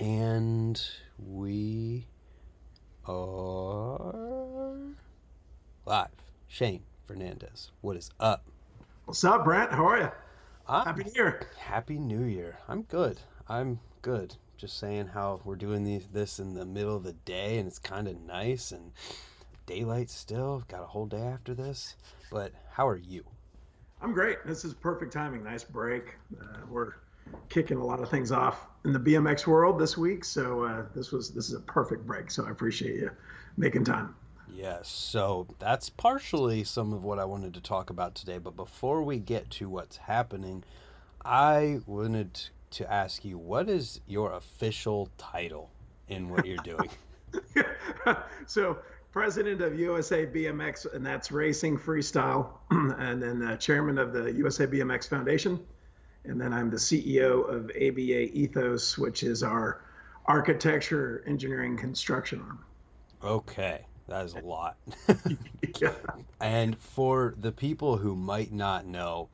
And we are live. Shane Fernandez, what is up? What's up, Brant? How are you? I'm Happy New Year. Happy New Year. I'm good. I'm good. Just saying how we're doing these, this in the middle of the day and it's kind of nice and daylight still. Got a whole day after this. But how are you? I'm great. This is perfect timing. Nice break. Uh, we're kicking a lot of things off in the BMX world this week, so uh, this was this is a perfect break. So I appreciate you making time. Yes, so that's partially some of what I wanted to talk about today. But before we get to what's happening, I wanted to ask you what is your official title in what you're doing? so, president of USA BMX, and that's racing freestyle, and then uh, chairman of the USA BMX Foundation. And then I'm the CEO of ABA Ethos, which is our architecture, engineering, construction arm. Okay. That is a lot. yeah. And for the people who might not know,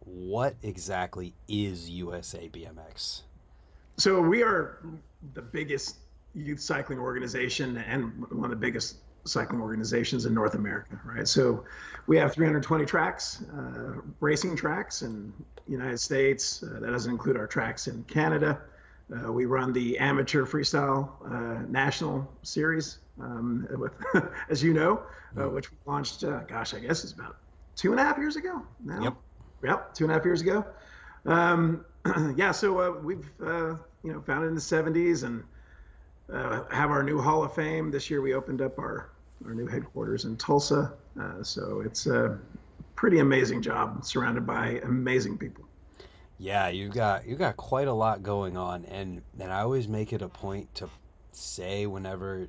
what exactly is USA BMX? So we are the biggest youth cycling organization and one of the biggest cycling organizations in North America, right? So we have 320 tracks, uh, racing tracks in the United States. Uh, that doesn't include our tracks in Canada. Uh, we run the amateur freestyle uh, national series um, with, as you know, uh, which we launched, uh, gosh, I guess it's about two and a half years ago now. Yep. Yep, two and a half years ago. Um, yeah, so uh, we've, uh, you know, founded in the 70s and uh, have our new Hall of Fame. This year we opened up our, our new headquarters in Tulsa. Uh, so it's a pretty amazing job surrounded by amazing people. Yeah, you got you got quite a lot going on, and and I always make it a point to say whenever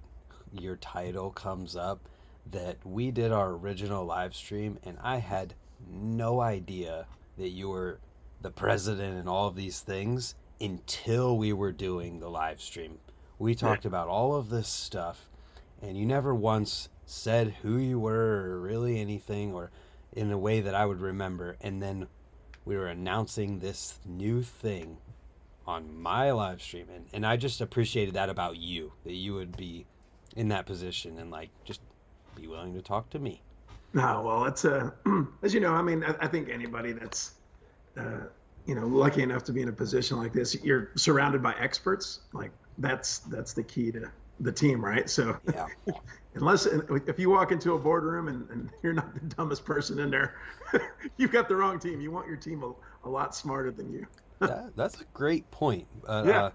your title comes up that we did our original live stream and I had no idea that you were the president and all of these things until we were doing the live stream. We talked yeah. about all of this stuff and you never once said who you were or really anything or in a way that I would remember and then we were announcing this new thing on my live stream and, and I just appreciated that about you that you would be in that position and like just be willing to talk to me. No, well, it's a as you know. I mean, I, I think anybody that's uh, you know lucky enough to be in a position like this, you're surrounded by experts. Like that's that's the key to the team, right? So yeah. unless if you walk into a boardroom and, and you're not the dumbest person in there, you've got the wrong team. You want your team a, a lot smarter than you. that, that's a great point. Uh, yeah. Uh,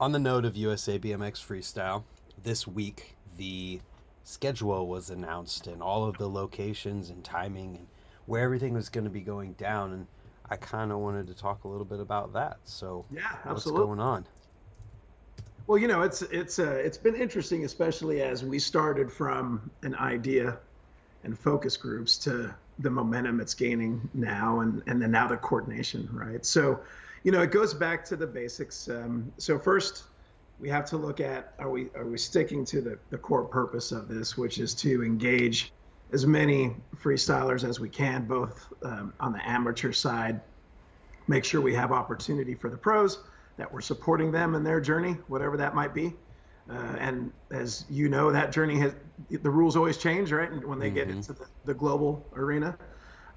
on the note of USA BMX Freestyle, this week the schedule was announced and all of the locations and timing and where everything was going to be going down and I kind of wanted to talk a little bit about that. So yeah, absolutely. What's going on? Well, you know, it's it's uh, it's been interesting, especially as we started from an idea and focus groups to the momentum it's gaining now, and and then now the coordination, right? So, you know, it goes back to the basics. Um, so first, we have to look at are we are we sticking to the, the core purpose of this, which is to engage as many freestylers as we can, both um, on the amateur side, make sure we have opportunity for the pros, that we're supporting them in their journey, whatever that might be. Uh, and as you know, that journey has the rules always change, right? And when they mm-hmm. get into the, the global arena.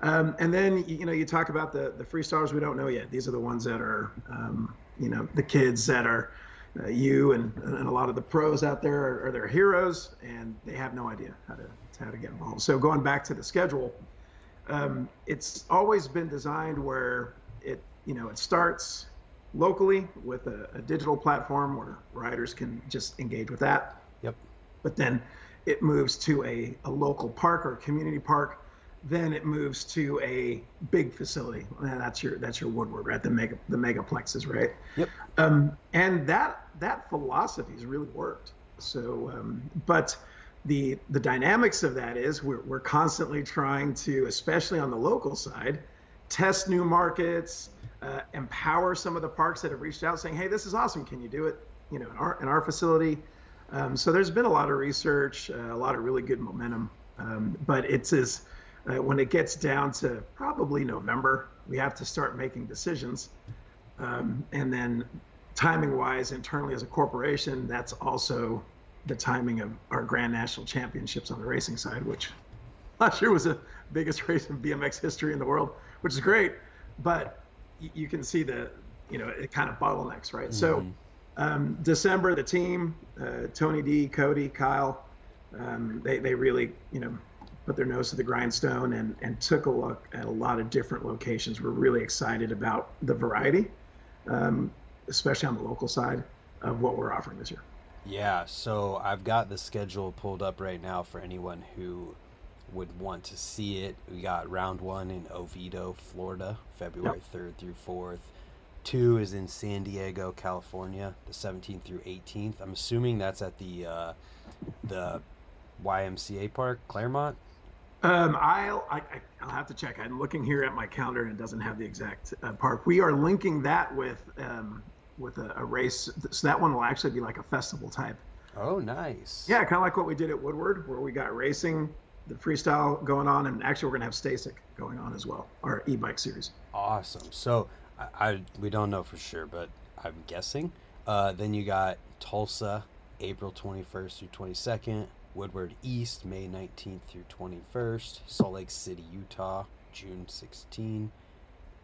Um, and then you know you talk about the the freestylers we don't know yet. These are the ones that are um, you know the kids that are uh, you and, and a lot of the pros out there are, are their heroes, and they have no idea how to how to get involved. So going back to the schedule, um, it's always been designed where it you know it starts locally with a, a, digital platform where riders can just engage with that. Yep. But then it moves to a, a local park or community park then it moves to a big facility. And that's your that's your Woodward, right? The mega the megaplexes, right? Yep. Um, and that that philosophy has really worked. So, um, but the the dynamics of that is we're we're constantly trying to, especially on the local side, test new markets, uh, empower some of the parks that have reached out, saying, "Hey, this is awesome. Can you do it? You know, in our in our facility." Um, so there's been a lot of research, uh, a lot of really good momentum, um, but it's as uh, when it gets down to probably November, we have to start making decisions. Um, and then timing wise, internally as a corporation, that's also the timing of our Grand National Championships on the racing side, which last year was the biggest race in BMX history in the world, which is great. But you can see the, you know, it kind of bottlenecks, right? Mm-hmm. So um, December, the team, uh, Tony D, Cody, Kyle, um, they, they really, you know, put their nose to the grindstone and, and took a look at a lot of different locations. We're really excited about the variety, um, especially on the local side of what we're offering this year. Yeah, so I've got the schedule pulled up right now for anyone who would want to see it. We got round one in Oviedo, Florida, February yep. 3rd through 4th. Two is in San Diego, California, the 17th through 18th. I'm assuming that's at the uh, the YMCA park, Claremont. Um, I'll I, will have to check. I'm looking here at my calendar and it doesn't have the exact uh, park. We are linking that with um, with a, a, race, so that one will actually be like a festival type. Oh, nice. Yeah, kind of like what we did at Woodward, where we got racing, the freestyle going on, and actually we're gonna have STACYC going on as well, our e-bike series. Awesome. So I, I we don't know for sure, but I'm guessing. Uh, then you got Tulsa, April 21st through 22nd. Woodward East, May 19th through 21st, Salt Lake City, Utah, June 16,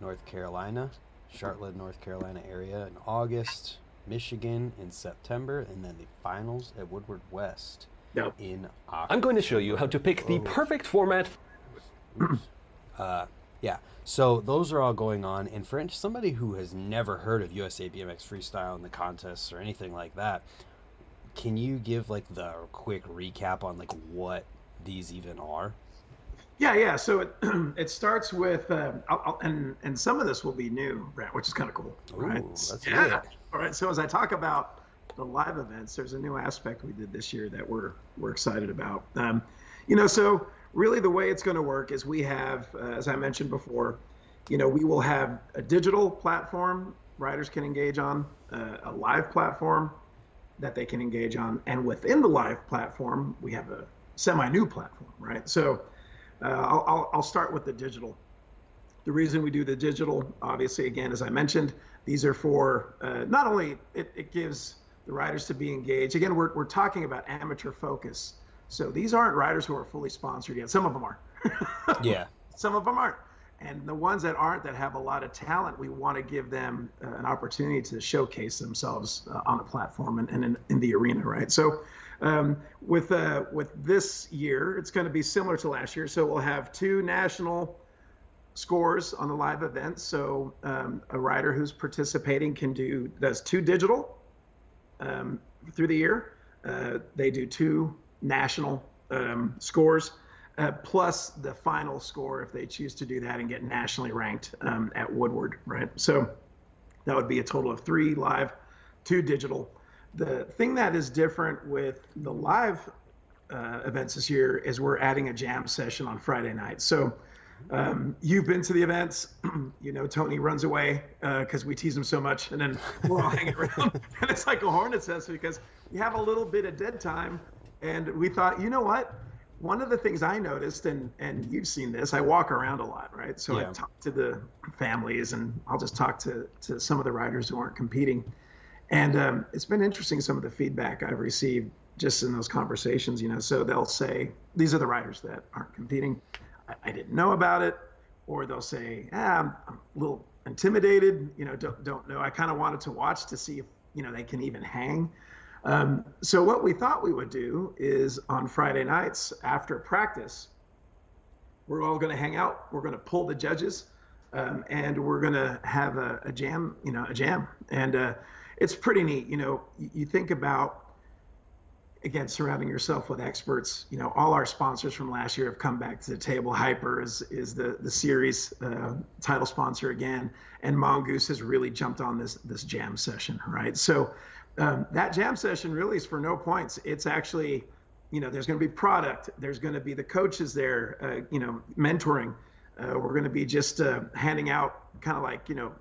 North Carolina, Charlotte, North Carolina area in August, Michigan in September, and then the finals at Woodward West yep. in October. I'm going to show you how to pick the perfect format. uh, yeah, so those are all going on, and for somebody who has never heard of USA BMX Freestyle and the contests or anything like that, can you give like the quick recap on like what these even are? Yeah, yeah. So it it starts with uh, I'll, I'll, and and some of this will be new, Brant, which is kind of cool, right? Ooh, yeah. All right. So as I talk about the live events, there's a new aspect we did this year that we're we're excited about. Um, you know, so really the way it's going to work is we have, uh, as I mentioned before, you know, we will have a digital platform riders can engage on, uh, a live platform that they can engage on. And within the live platform, we have a semi new platform, right? So uh, I'll, I'll start with the digital. The reason we do the digital, obviously, again, as I mentioned, these are for uh, not only it, it gives the riders to be engaged. Again, we're, we're talking about amateur focus. So these aren't riders who are fully sponsored yet. Some of them are. yeah. Some of them aren't. And the ones that aren't, that have a lot of talent, we want to give them uh, an opportunity to showcase themselves uh, on the platform and, and in, in, the arena, right? So, um, with uh, with this year, it's going to be similar to last year. So we'll have two national scores on the live event. So um, a rider who's participating can do does two digital um, through the year. Uh, they do two national um, scores uh, plus the final score if they choose to do that and get nationally ranked um, at Woodward, right? So that would be a total of three live, two digital. The thing that is different with the live uh, events this year is we're adding a jam session on Friday night. So um, you've been to the events, you know, Tony runs away because uh, we tease him so much, and then we're all hanging around. and it's like a hornet's nest because you have a little bit of dead time. And we thought, you know what? one of the things I noticed, and and you've seen this, I walk around a lot, right? So yeah. I talk to the families, and I'll just talk to to some of the riders who aren't competing, and um, it's been interesting some of the feedback I've received just in those conversations. You know, so they'll say these are the riders that aren't competing. I, didn't know about it, or they'll say, ah, I'm, I'm a little intimidated. You know, don't don't know. I kind of wanted to watch to see if you know they can even hang. Um, so what we thought we would do is on Friday nights after practice, we're all going to hang out. We're going to pull the judges, um, and we're going to have a, a, jam. You know, a jam, and uh, it's pretty neat. You know, you, you think about again surrounding yourself with experts you know all our sponsors from last year have come back to the table hyper is, is the the series uh, title sponsor again and mongoose has really jumped on this this jam session right so um, that jam session really is for no points. It's actually, you know, there's going to be product. There's going to be the coaches there, uh, you know, mentoring. Uh, we're going to be just uh, handing out kind of like, you know,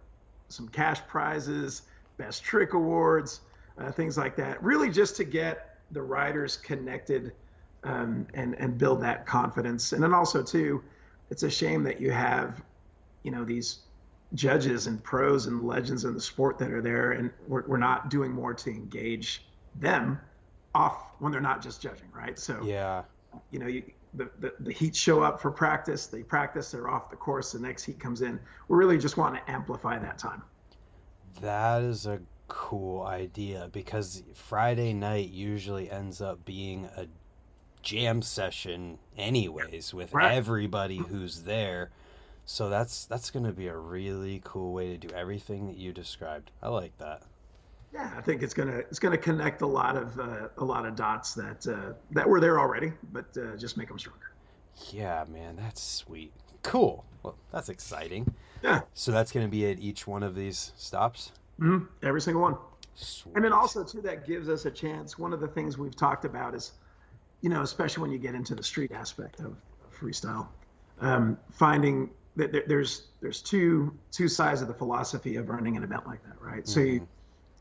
some cash prizes, best trick awards, uh, things like that. Really just to get the riders connected um, and, and build that confidence. And then also, too, it's a shame that you have, you know, these judges and pros and legends in the sport that are there, and we're, we're not doing more to engage them off when they're not just judging, right? So yeah, you know, you, the, the, the heats show up for practice, they practice, they're off the course, the next heat comes in. We really just want to amplify that time. That is a cool idea because Friday night usually ends up being a jam session anyways with right. everybody who's there. So that's that's going to be a really cool way to do everything that you described. I like that. Yeah, I think it's gonna it's gonna connect a lot of uh, a lot of dots that uh, that were there already, but uh, just make them stronger. Yeah, man, that's sweet. Cool. Well, that's exciting. Yeah. So that's gonna be at each one of these stops. Mm-hmm. Every single one. Sweet. And then also too, that gives us a chance. One of the things we've talked about is, you know, especially when you get into the street aspect of, freestyle, um, finding that there's there's two two sides of the philosophy of running an event like that, right? Mm-hmm. So, you,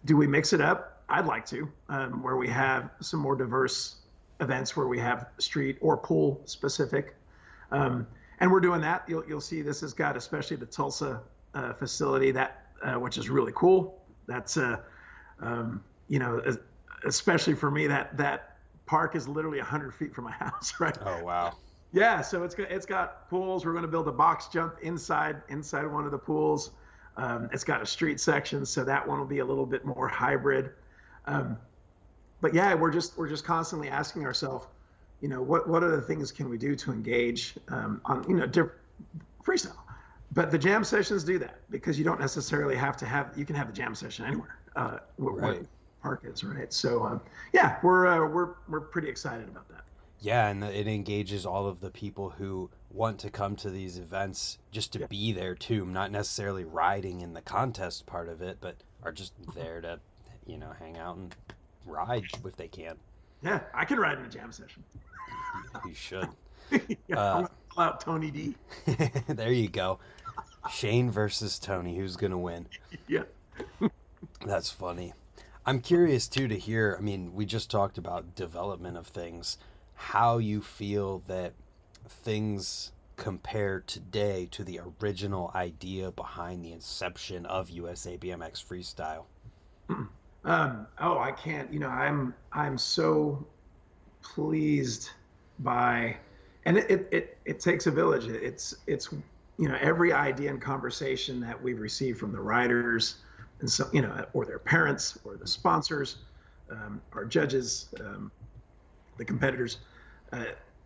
do we mix it up? I'd like to, um, where we have some more diverse events where we have street or pool specific, um, and we're doing that. You'll you'll see this has got especially the Tulsa uh, facility that uh, which is really cool. That's uh, um, you know, especially for me, that that park is literally 100 feet from my house, right? Oh wow. Yeah, so it's got it's got pools. We're going to build a box jump inside inside one of the pools. Um, it's got a street section, so that one will be a little bit more hybrid. Um, but yeah, we're just we're just constantly asking ourselves, you know, what what other things can we do to engage um, on you know different freestyle? But the jam sessions do that because you don't necessarily have to have you can have the jam session anywhere uh, where, right. where park is, right? So um, yeah, we're uh, we're we're pretty excited about that. Yeah, and it engages all of the people who want to come to these events just to yeah. be there too, not necessarily riding in the contest part of it, but are just there to, you know, hang out and ride if they can. Yeah, I can ride in a jam session. you should. yeah, uh, out Tony D. there you go. Shane versus Tony. Who's gonna win? Yeah. That's funny. I'm curious too to hear. I mean, we just talked about development of things. How you feel that things compare today to the original idea behind the inception of USA BMX freestyle? Um, oh, I can't. You know, I'm I'm so pleased by, and it it, it, it takes a village. It's it's you know every idea and conversation that we've received from the riders and so you know or their parents or the sponsors um, our judges um, the competitors uh,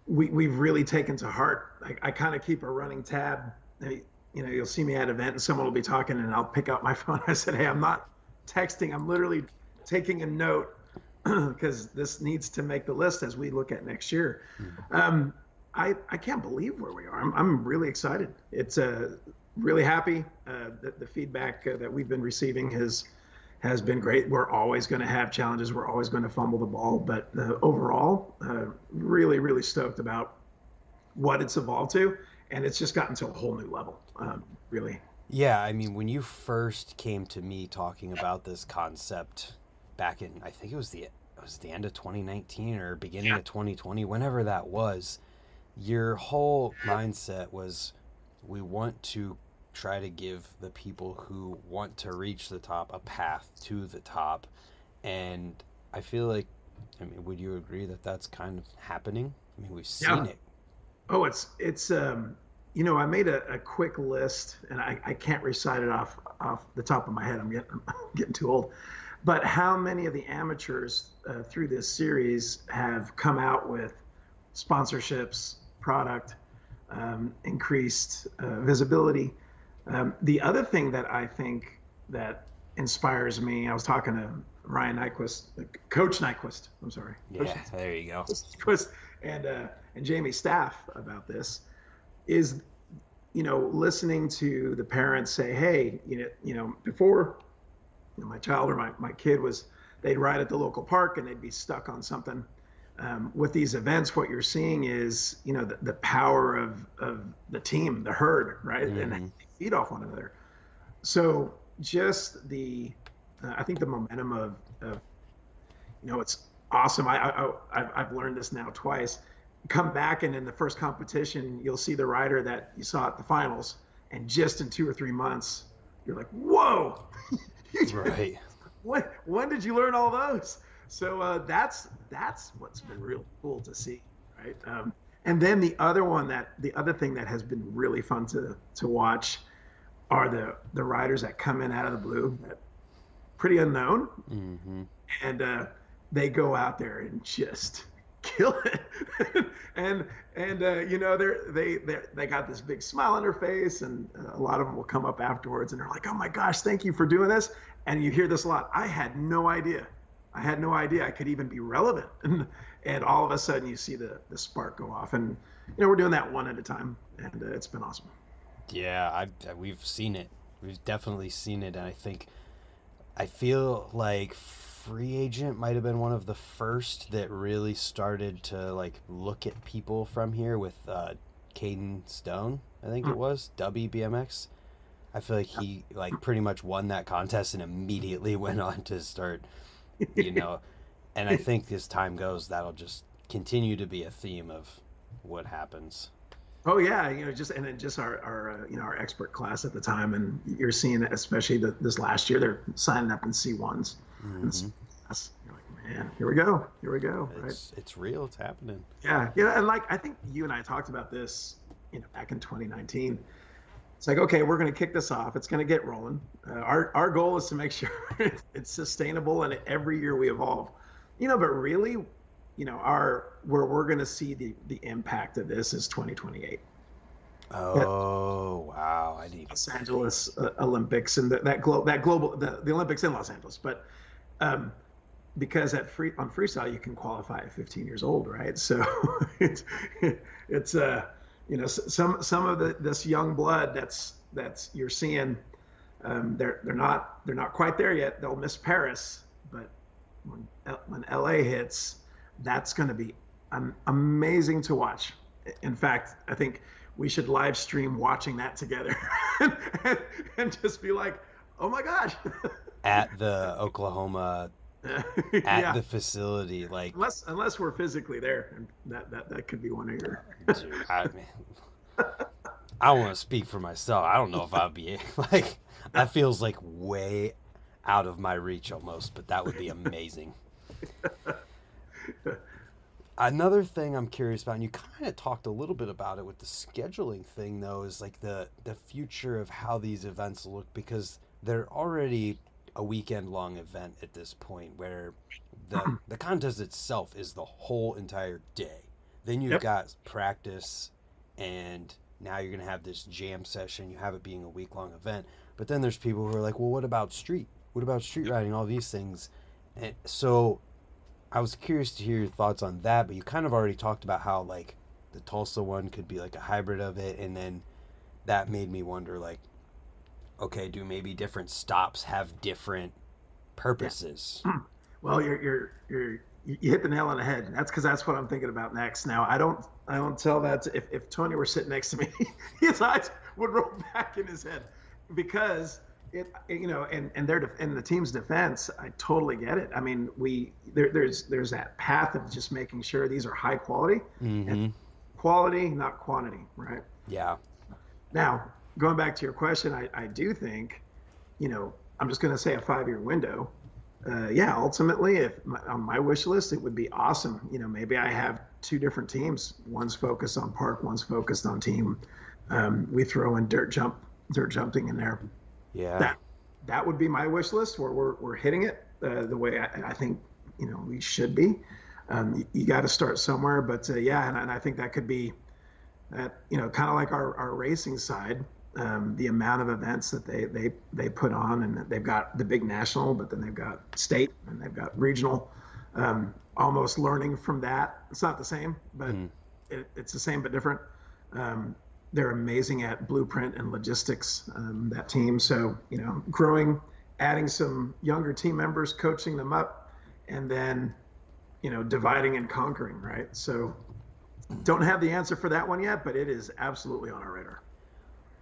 we, we've really taken to heart. I, I kind of keep a running tab. You know you'll see me at an event and someone will be talking and i'll pick up my phone. I said hey i'm not texting. I'm literally taking a note because this needs to make the list as we look at next year. Mm-hmm. um, I, I can't believe where we are. I'm, I'm really excited. It's a really happy. Uh, the, the, feedback uh, that we've been receiving has has been great. We're always going to have challenges. We're always going to fumble the ball, but uh, overall, uh, really, really stoked about what it's evolved to, and it's just gotten to a whole new level. Um, really. Yeah, I mean, when you first came to me talking about this concept back in, I think it was the it was the end of 2019 or beginning yeah. of 2020, whenever that was, your whole mindset was we want to try to give the people who want to reach the top a path to the top. And I feel like, I mean, would you agree that that's kind of happening? I mean, we've seen yeah. it. Oh, it's, it's, um, you know, I made a, a quick list and I, I can't recite it off, off the top of my head. I'm getting, I'm getting too old. But how many of the amateurs uh, through this series have come out with sponsorships, product, um, increased uh, visibility. Um, the other thing that I think that inspires me, I was talking to Ryan Nyquist, Coach Nyquist. I'm sorry. Yeah, Coach there you go. Nyquist and uh, and Jamie Staff about this is, you know, listening to the parents say, hey, you know, you know, before you know, my child or my, my kid was, they'd ride at the local park and they'd be stuck on something um, with these events, what you're seeing is, you know, the, the power of, of the team, the herd, right? Mm-hmm. And they feed off one another. So just the, uh, I think the momentum of, of, you know, it's awesome. I, I, I've, I've learned this now twice. Come back and in the first competition, you'll see the rider that you saw at the finals, and just in two or three months, you're like, whoa, right. when when did you learn all those? So uh, that's that's what's been real cool to see, right? Um, and then the other one that the other thing that has been really fun to to watch are the the riders that come in out of the blue, that pretty unknown, Mm-hmm. and uh, they go out there and just kill it. and and uh, you know they're they they they got this big smile on their face, and uh, a lot of them will come up afterwards and they're like, "Oh my gosh, thank you for doing this." And you hear this a lot. I had no idea. I had no idea I could even be relevant. And and all of a sudden you see the the spark go off, and you know we're doing that one at a time, and uh, it's been awesome. Yeah, I, we've seen it. We've definitely seen it, and I think I feel like free agent might have been one of the first that really started to like look at people from here with uh, Caden Stone. I think it was WBMX. I feel like he like pretty much won that contest and immediately went on to start, you know. And I think as time goes, that'll just continue to be a theme of what happens. Oh yeah, you know, just and then just our, our uh, you know our expert class at the time, and you're seeing especially the, this last year, they're signing up in C ones. Mhm. That's you're like, man, here we go, here we go, right? It's it's real. It's happening. Yeah, yeah, and like I think you and I talked about this, you know, back in 2019. It's like, okay, we're going to kick this off. It's going to get rolling. Uh, our our goal is to make sure it's sustainable, and every year we evolve. You know, but really, you know, our where we're going to see the the impact of this is 2028. Oh wow! I didn't. Los Angeles uh, Olympics and that that, glo- that global the, the Olympics in Los Angeles, but um, because at free on freestyle you can qualify at 15 years old, right? So it's it's uh you know some some of the this young blood that's that's you're seeing um, they're they're not they're not quite there yet. They'll miss Paris, but when when LA hits, that's going to be um, amazing to watch. In fact, I think we should live stream watching that together and, and, and just be like, oh my gosh. at the Oklahoma at yeah. the facility. Like, unless unless we're physically there, and that that, that could be one of your. dude, I mean, I want to speak for myself. I don't know if I'd be like that. Feels like way out of my reach almost, but that would be amazing. Another thing I'm curious about, and you kind of talked a little bit about it with the scheduling thing, though, is like the the future of how these events look because they're already a weekend long event at this point, where the hmm. the contest itself is the whole entire day. Then you've Yep. got practice, and now you're gonna have this jam session. You have it being a week long event, but then there's people who are like, well, what about street? What about street riding? All these things, and so I was curious to hear your thoughts on that, but you kind of already talked about how like the Tulsa one could be like a hybrid of it, and then that made me wonder like, okay, do maybe different stops have different purposes? Well, you're you're you're you hit the nail on the head. That's because that's what I'm thinking about next. Now, I don't I don't tell that to, if if Tony were sitting next to me, his eyes would roll back in his head because it you know and and their in the team's defense, I totally get it. I mean, we there, there's there's that path of just making sure these are high quality, Mm-hmm. quality, not quantity, right? Yeah. Now, going back to your question, I, I do think, you know, I'm just going to say a five year window. Uh, yeah, ultimately, if my, on my wish list, it would be awesome. You know, maybe I have two different teams. One's focused on park, one's focused on team. Um, we throw in dirt jump, dirt jumping in there. Yeah. That that would be my wish list where we're, we're hitting it uh, the way I, I think you know we should be. Um, you, you got to start somewhere, but uh, yeah, and, and I think that could be that you know kind of like our, our racing side. Um, the amount of events that they, they they put on, and they've got the big national, but then they've got state and they've got regional. Um, almost learning from that. It's not the same, but Mm. it, it's the same but different. Um, they're amazing at blueprint and logistics. Um, that team, so you know, growing, adding some younger team members, coaching them up, and then you know, dividing and conquering. Right. So, don't have the answer for that one yet, but it is absolutely on our radar.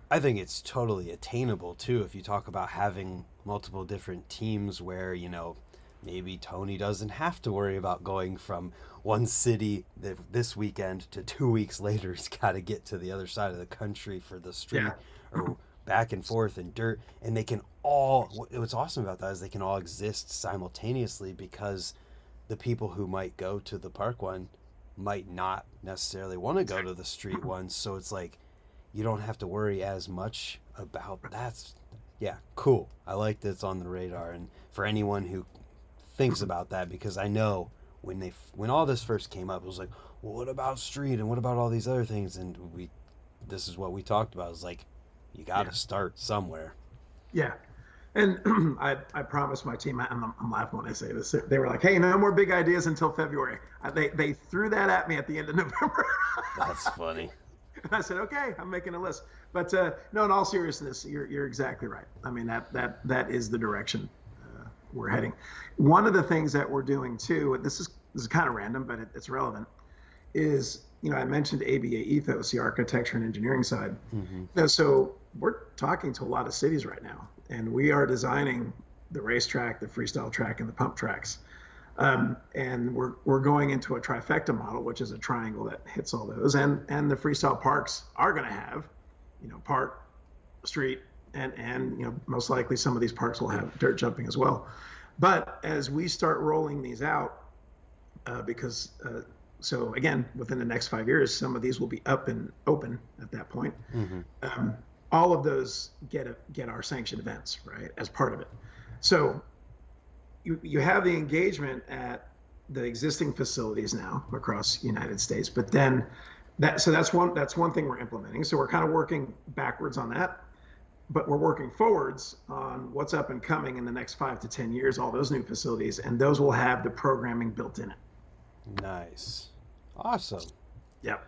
I think it's totally attainable too if you talk about having multiple different teams where, you know, maybe Tony doesn't have to worry about going from one city this weekend to two weeks later he's got to get to the other side of the country for the street Yeah. or back and forth and dirt, and they can all. What's awesome about that is they can all exist simultaneously because the people who might go to the park one might not necessarily want to go to the street one. So it's like you don't have to worry as much about that's yeah cool. I like that it's on the radar, and for anyone who thinks about that, because I know when they when all this first came up, it was like, well, what about street and what about all these other things? And we this is what we talked about. Is like you got to yeah. start somewhere. Yeah, and I, I promised my team, I'm, I'm, laughing when I say this. They were like, "Hey, no more big ideas until February." They they threw that at me at the end of November. That's funny. And I said, "Okay, I'm making a list." But uh, no, in all seriousness, you're you're exactly right. I mean that that that is the direction uh, we're heading. One of the things that we're doing too, this is this is kind of random, but it, it's relevant, is you know I mentioned ABA Ethos, the architecture and engineering side. Mm-hmm. so we're talking to a lot of cities right now and we are designing the racetrack, the freestyle track, and the pump tracks. Um, and we're, we're going into a trifecta model, which is a triangle that hits all those. And and the freestyle parks are going to have, you know, park, street, and and you know most likely some of these parks will have dirt jumping as well. But as we start rolling these out, uh, because uh, so again within the next five years, some of these will be up and open at that point. Mm-hmm. Um, all of those get a, get our sanctioned events right as part of it. So you you have the engagement at the existing facilities now across the United States, but then that so that's one that's one thing we're implementing. So we're kind of working backwards on that, but we're working forwards on what's up and coming in the next five to ten years. All those new facilities, and those will have the programming built in it. Nice, awesome. Yep.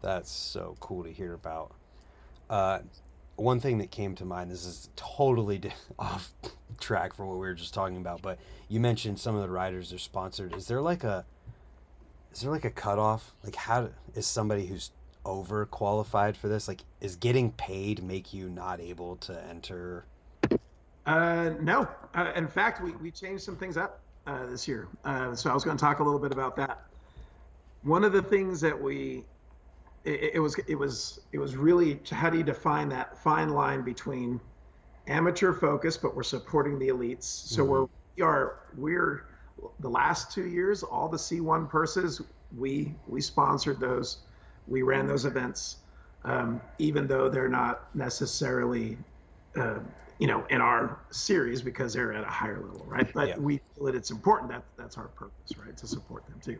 That's so cool to hear about. Uh, one thing that came to mind this is totally off track from what we were just talking about but you mentioned some of the riders are sponsored. Is there like a is there like a cutoff? Like how is somebody who's over qualified for this like is getting paid make you not able to enter? Uh no. Uh, in fact we, we changed some things up uh, this year. Uh, so i was going to talk a little bit about that. One of the things that we it, it, was it was it was really how do you define that fine line between amateur focus, but we're supporting the elites. So mm-hmm. we're we are we're the last two years, all the C1 purses we we sponsored those, we ran those events, um, even though they're not necessarily. Uh, you know, in our series because they're at a higher level, right? But yeah. we feel that it's important that that's our purpose, right, to support them too.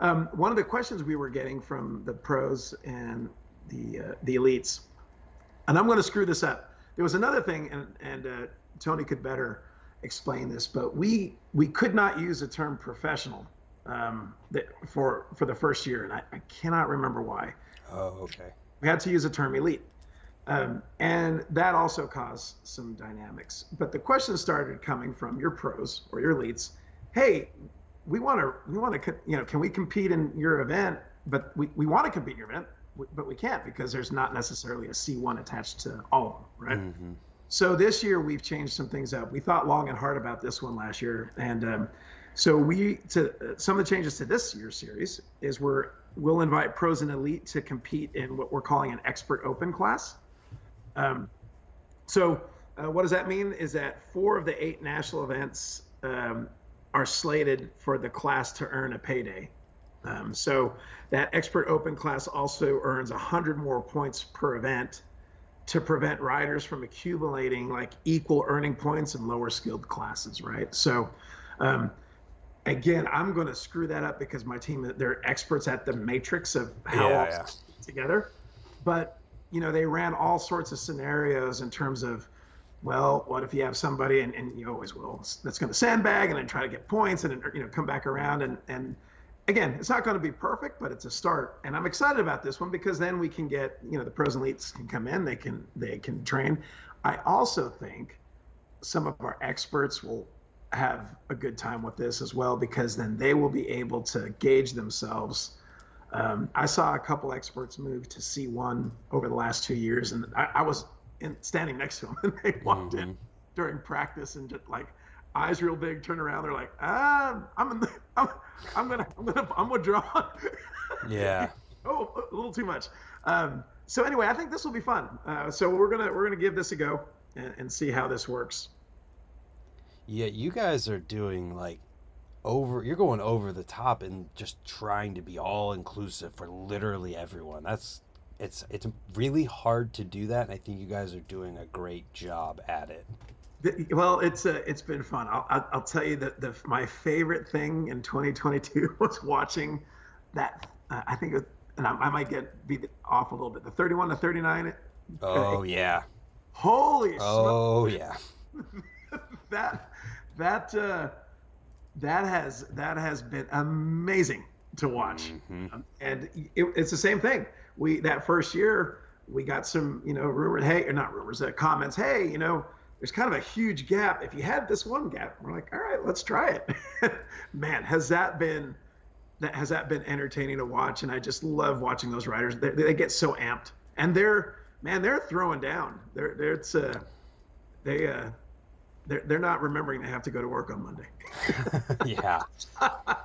Um, one of the questions we were getting from the pros and the uh, the elites, and I'm going to screw this up. There was another thing, and and uh, Tony could better explain this, but we we could not use the term professional um, that for for the first year, and I, I cannot remember why. Oh, okay. We had to use the term elite. Um, and that also caused some dynamics. But the questions started coming from your pros or your elites. Hey, we want to we want to you know can we compete in your event? But we, we want to compete in your event but we can't because there's not necessarily a c1 attached to all of them right? Mm-hmm. so this year we've changed some things up. We thought long and hard about this one last year and um, so we to uh, some of the changes to this year's series is we're we'll invite pros and elite to compete in what we're calling an expert open class. Um, so uh, what does that mean is that four of the eight national events um, are slated for the class to earn a payday. Um, so that expert open class also earns 100 more points per event to prevent riders from accumulating like equal earning points in lower skilled classes, right? So um, again, I'm going to screw that up because my team they're experts at the matrix of how yeah, all yeah. together. But you know, they ran all sorts of scenarios in terms of well, what if you have somebody, and, and you always will, that's going to sandbag and then try to get points and you know come back around and and again, it's not going to be perfect, but it's a start. And I'm excited about this one because then we can get you know the pros and elites can come in, they can they can train. I also think some of our experts will have a good time with this as well because then they will be able to gauge themselves. Um, I saw a couple experts move to C1 over the last two years, and I, I was in, standing next to him, and they walked mm-hmm. in during practice and just like eyes real big, turn around. They're like, ah, I'm, in the, I'm, I'm gonna, I'm gonna, I'm withdrawn. Yeah. Oh, a little too much. Um, so anyway, I think this will be fun. Uh, so we're gonna we're gonna give this a go and, and see how this works. Yeah, you guys are doing like over you're going over the top and just trying to be all inclusive for literally everyone. That's it's it's really hard to do that and I think you guys are doing a great job at it. Well, it's uh, it's been fun. I'll, I'll, I'll tell you that the my favorite thing in 2022 was watching that. Uh, I think, it, and I, I, might get be off a little bit. The 31 to 39. Oh yeah. Holy. Oh smoke. yeah. that that uh, that has that has been amazing to watch, mm-hmm. um, and it, it's the same thing. We that first year we got some you know rumors, hey, or not rumors, uh, comments, hey, you know, there's kind of a huge gap. If you had this one gap, we're like, all right, let's try it. Man, has that been that has that been entertaining to watch? And I just love watching those riders. They, they get so amped, and they're man, they're throwing down. They're, they're it's uh, they uh, they're, they're not remembering they have to go to work on Monday. yeah.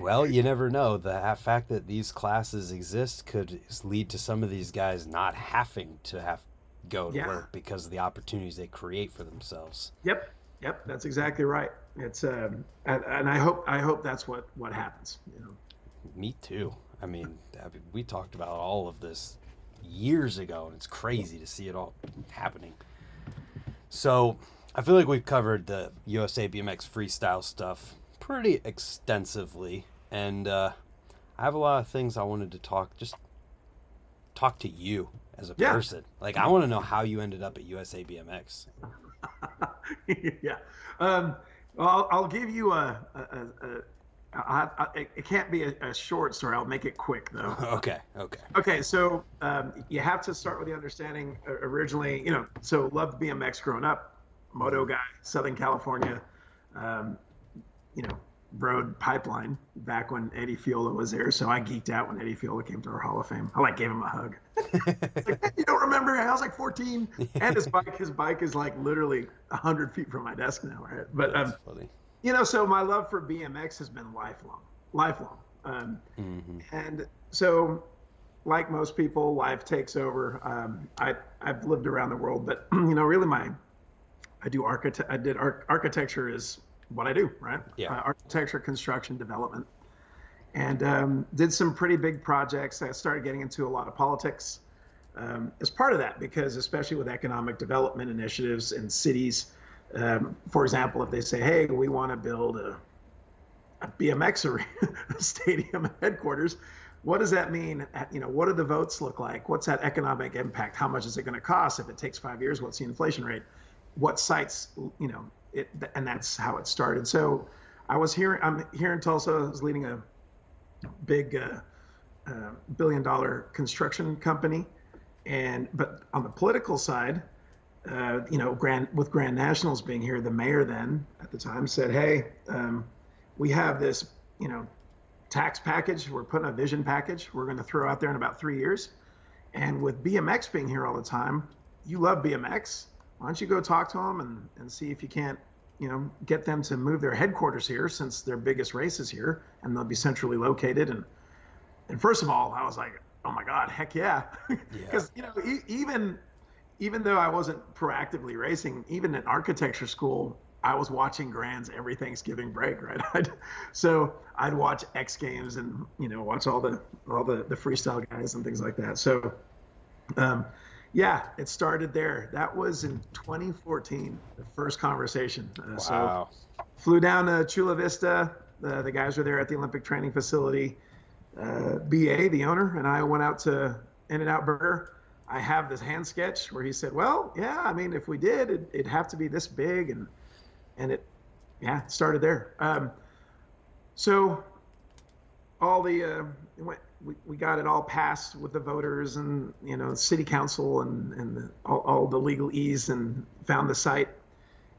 well, you never know. The fact that these classes exist could lead to some of these guys not having to have go to yeah. work because of the opportunities they create for themselves. Yep. Yep, that's exactly right. It's um, and, and I hope I hope that's what what happens. You know. Me too. I mean, we talked about all of this years ago, and it's crazy to see it all happening. So, I feel like we've covered the USA BMX freestyle stuff pretty extensively, and uh, I have a lot of things I wanted to talk. Just talk to you as a yeah. person. Like, I want to know how you ended up at USA BMX. yeah. Um, well, I'll, I'll, give you a, a, a, a I, I, it can't be a, a, short story. I'll make it quick though. okay. Okay. Okay. So um, you have to start with the understanding. Uh, originally, you know, so loved BMX growing up moto guy, Southern California, um, you know, rode pipeline back when Eddie Fiola was there. So I geeked out when Eddie Fiola came to our Hall of Fame. I like gave him a hug. like, you don't remember? I was like 14, and his bike, his bike is like literally 100 feet from my desk now, right? But um, you know, so my love for BMX has been lifelong, lifelong. Um, mm-hmm. And so, like most people, life takes over. Um, I I've lived around the world, but you know, really my I do architect. I did ar- architecture is what I do, right? Yeah. Uh, architecture, construction, development, and um, did some pretty big projects. I started getting into a lot of politics um, as part of that because, especially with economic development initiatives in cities, um, for example, if they say, "Hey, we want to build a, a BMX arena, stadium headquarters," what does that mean? You know, what do the votes look like? What's that economic impact? How much is it going to cost? If it takes five years, what's the inflation rate? what sites, you know, it, and that's how it started. So I was here, I'm here in Tulsa, I was leading a big uh, uh, billion dollar construction company. And, but on the political side, uh, you know, Grand, with Grand Nationals being here, the mayor then at the time said, Hey, um, we have this, you know, tax package. We're putting a vision package. We're going to throw out there in about three years. And with BMX being here all the time, you love BMX why don't you go talk to them and, and see if you can't, you know, get them to move their headquarters here since their biggest race is here and they'll be centrally located. And, and first of all, I was like, oh my God, heck yeah. Because, yeah. you know, e- even, even though I wasn't proactively racing, even in architecture school, I was watching Grands every Thanksgiving break, right? I'd, so I'd watch X Games and you know watch all the all the the freestyle guys and things like that. So um, yeah, it started there. That was in 2014, the first conversation. Uh, wow. So flew down to Chula Vista. Uh, the guys were there at the Olympic Training Facility. Uh, BA, the owner, and I went out to In and Out Burger. I have this hand sketch where he said, "Well, yeah, I mean, if we did, it, would have to be this big," and and it, yeah, started there. Um, so all the uh, went we, we got it all passed with the voters and you know city council and and the, all, all the legal ease and found the site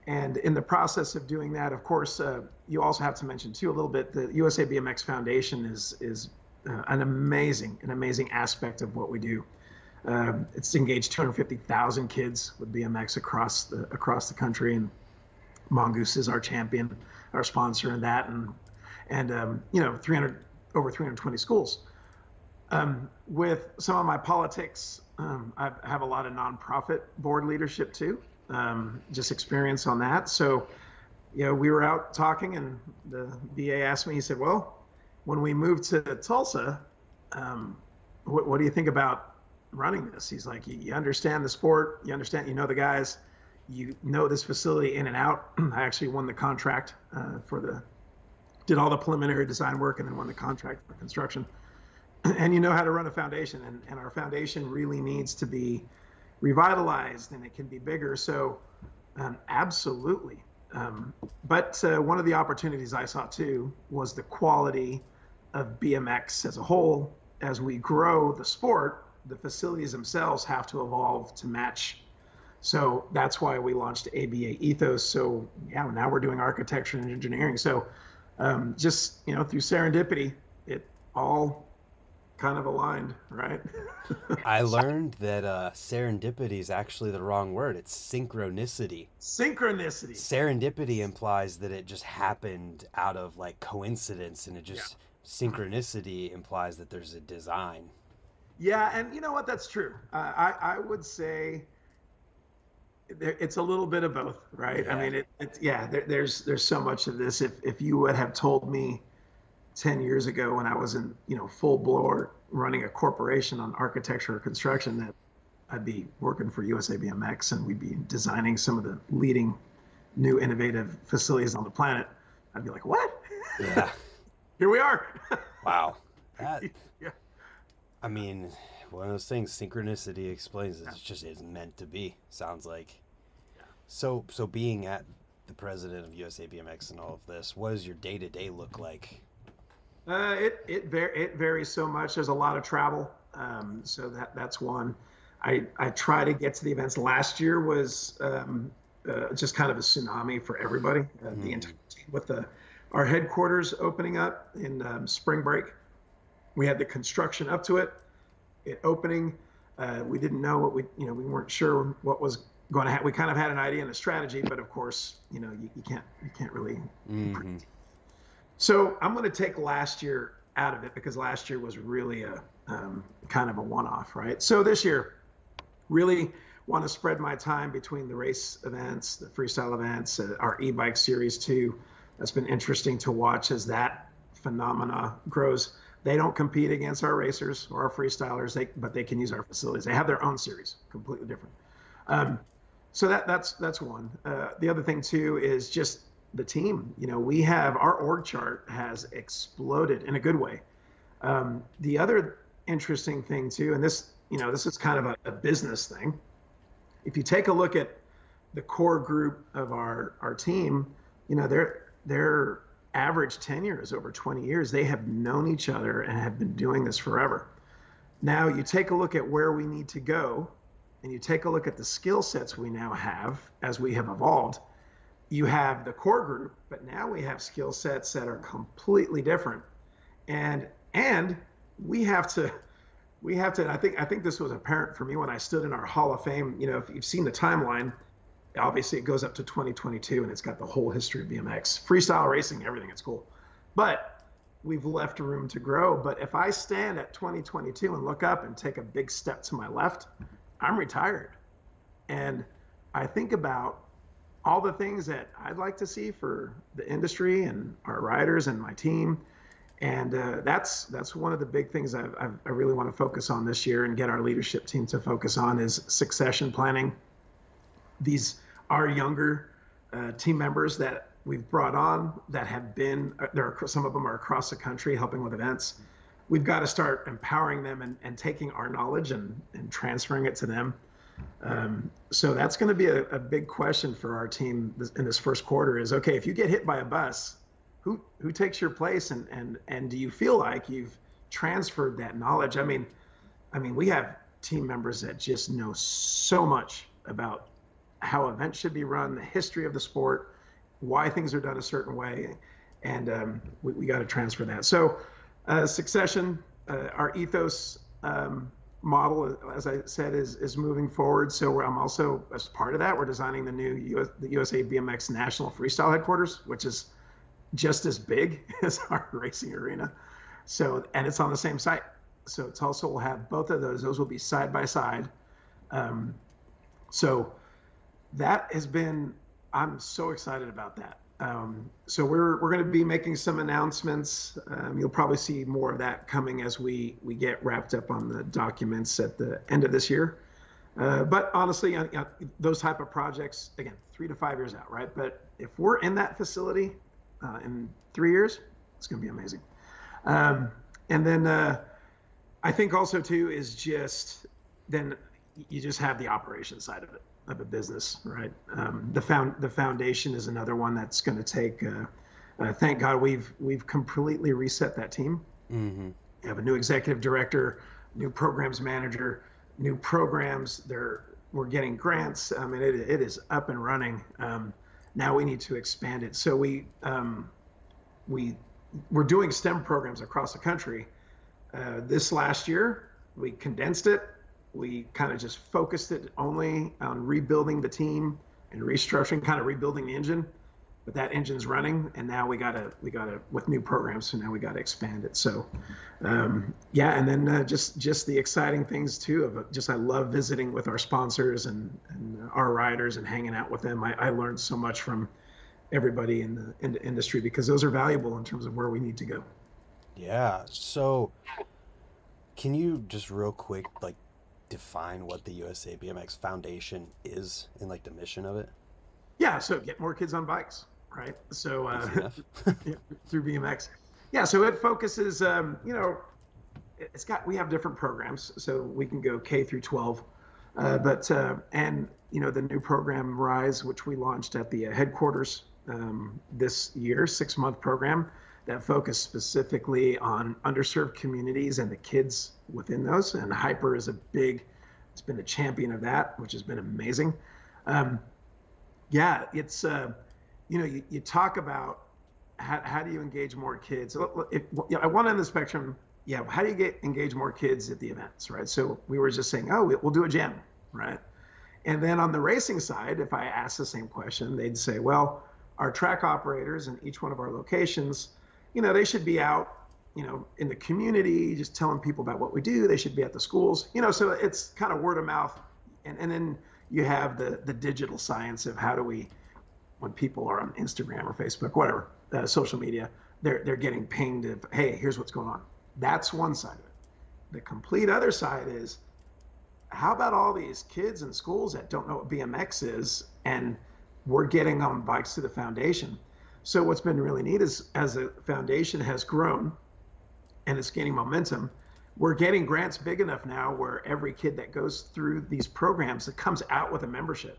and in the process of doing that of course uh, you also have to mention too a little bit the usa bmx foundation is is uh, an amazing an amazing aspect of what we do um, it's engaged 250,000 kids with BMX across the across the country, and Mongoose is our champion, our sponsor in that, and and um, you know 300 over 320 schools. Um, with some of my politics, um, I have a lot of nonprofit board leadership too, um, just experience on that. So, you know, we were out talking, and the BA asked me. He said, "Well, when we moved to Tulsa, um, what, what do you think about running this?" He's like, "You understand the sport, you understand, you know the guys, you know this facility in and out." I actually won the contract uh, for the, did all the preliminary design work, and then won the contract for construction and you know how to run a foundation and, and our foundation really needs to be revitalized and it can be bigger. So um, absolutely. Um, but uh, one of the opportunities i saw too was the quality of bmx as a whole. As we grow the sport the facilities themselves have to evolve to match. So that's why we launched aba ethos. So yeah now we're doing architecture and engineering. So um, just you know through serendipity it all kind of aligned, right? I learned that uh, serendipity is actually the wrong word. It's synchronicity. Synchronicity. Serendipity implies that it just happened out of like coincidence, and it just yeah. synchronicity implies that there's a design. Yeah, and you know what? That's true. Uh, I I would say it's a little bit of both, right? Yeah. I mean, it, it's yeah. There, there's there's so much of this. If if you would have told me 10 years ago when I was in, you know, full blower running a corporation on architecture or construction that I'd be working for USA BMX and we'd be designing some of the leading new innovative facilities on the planet. I'd be like, what? Yeah. Here we are. wow. That, yeah. I mean, one of those things, synchronicity explains it. It's just is meant to be, sounds like. Yeah. So, so being at the president of USA BMX and all of this, what does your day to day look like? Uh, it it, var- it varies so much. There's a lot of travel, um, so that that's one. I I try to get to the events. Last year was um, uh, just kind of a tsunami for everybody. Uh, mm. The entire team with the our headquarters opening up in um, spring break. We had the construction up to it, it opening. Uh, we didn't know what we you know we weren't sure what was going to happen. We kind of had an idea and a strategy, but of course you know you, you can't you can't really. Mm-hmm so I'm going to take last year out of it because last year was really a um, kind of a one-off, right? So this year, really want to spread my time between the race events, the freestyle events, uh, our e-bike series too. That's been interesting to watch as that phenomena grows. They don't compete against our racers or our freestylers, they, but they can use our facilities. They have their own series, completely different. Um, so that that's that's one. Uh, the other thing too is just the team. You know, we have our org chart has exploded in a good way. Um, the other interesting thing too, and this, you know, this is kind of a, a, business thing. If you take a look at the core group of our our team, you know, their their average tenure is over 20 years. They have known each other and have been doing this forever. Now you take a look at where we need to go, and you take a look at the skill sets we now have as we have evolved you have the core group, but now we have skill sets that are completely different. And and we have to we have to I think I think this was apparent for me when I stood in our Hall of Fame, you know, if you've seen the timeline, obviously it goes up to 2022 and it's got the whole history of BMX, freestyle racing, everything, it's cool. But we've left room to grow, but if I stand at 2022 and look up and take a big step to my left, I'm retired. And I think about all the things that I'd like to see for the industry and our riders and my team. And uh, that's that's one of the big things I've, I've, i really want to focus on this year and get our leadership team to focus on is succession planning. These are younger uh, team members that we've brought on that have been uh, there. Are, some of them are across the country helping with events. We've got to start empowering them and, and taking our knowledge and, and transferring it to them um, so that's going to be a, a, big question for our team in this first quarter is okay, if you get hit by a bus, who, who takes your place and, and, and do you feel like you've transferred that knowledge? I mean, I mean, we have team members that just know so much about how events should be run, the history of the sport, why things are done a certain way, and um, we, we got to transfer that. So, uh, succession, uh, our ethos um, model, as I said, is is moving forward. So I'm also as part of that, we're designing the new US, the USA BMX National Freestyle Headquarters, which is just as big as our racing arena. So and it's on the same site. So it's Tulsa will have both of those. Those will be side by side. Um, so that has been. I'm so excited about that. Um, so we're we're going to be making some announcements. Um, you'll probably see more of that coming as we we get wrapped up on the documents at the end of this year. Uh, but honestly, uh, uh, those type of projects, again, three to five years out, right? But if we're in that facility uh, in three years, it's going to be amazing. Um, and then uh, I think also too is just then you just have the operation side of it of a business, right? Um, the found the foundation is another one that's going to take. Uh, thank God we've we've completely reset that team. Mm-hmm. We have a new executive director, new programs manager new programs. They're we're getting grants. I mean, it, it is up and running. Um, now we need to expand it. So we um, we we're doing STEM programs across the country. Uh, this last year, we condensed it. We kind of just focused it only on rebuilding the team and restructuring, kind of rebuilding the engine. But that engine's running and now we gotta we gotta with new programs so now we gotta expand it. So um, yeah and then uh, just just the exciting things too of uh, just i love visiting with our sponsors and, and our riders and hanging out with them. I, I learned so much from everybody in the, in the industry because those are valuable in terms of where we need to go. Yeah so can you just real quick like define what the usa bmx foundation is and like the mission of it yeah so get more kids on bikes right? So uh, through BMX, yeah. So it focuses, um, you know, it's got we have different programs, so we can go K through 12, uh, but uh, and you know the new program Rise, which we launched at the uh, headquarters um, this year, six month program that focus specifically on underserved communities and the kids within those. And Hyper is a big, it's been a champion of that, which has been amazing. Um, yeah, it's uh, you know, you, you talk about how, how do you engage more kids? If, you know, one end of the spectrum, yeah, how do you get engage more kids at the events, right? So we were just saying, oh, we'll do a jam, right? And then on the racing side, if I asked the same question, they'd say, well, our track operators in each one of our locations, you know, they should be out, you know, in the community, just telling people about what we do. They should be at the schools, you know, so it's kind of word of mouth. And, and then you have the, the digital science of how do we when people are on Instagram or Facebook, whatever, uh, social media, they're they're getting pinged of, hey, here's what's going on. That's one side of it. The complete other side is, how about all these kids in schools that don't know what BMX is, and we're getting on bikes to the foundation. So what's been really neat is as the foundation has grown, and it's gaining momentum, we're getting grants big enough now where every kid that goes through these programs that comes out with a membership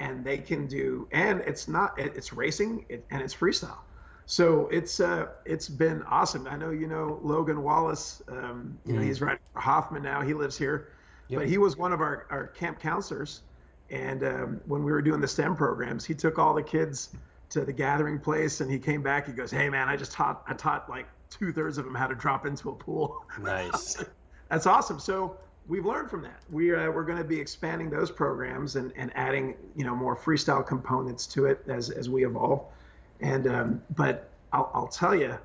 and they can do and it's not it's racing and it's freestyle so it's uh it's been awesome i know you know logan wallace um you mm. know he's riding for hoffman now he lives here yep. but he was one of our, our camp counselors and um, when we were doing the stem programs he took all the kids to the gathering place and he came back he goes hey man i just taught i taught like two-thirds of them how to drop into a pool nice that's awesome so we've learned from that. We uh, we're going to be expanding those programs and, and adding you know more freestyle components to it as as we evolve. And um, but I'll, I'll tell you,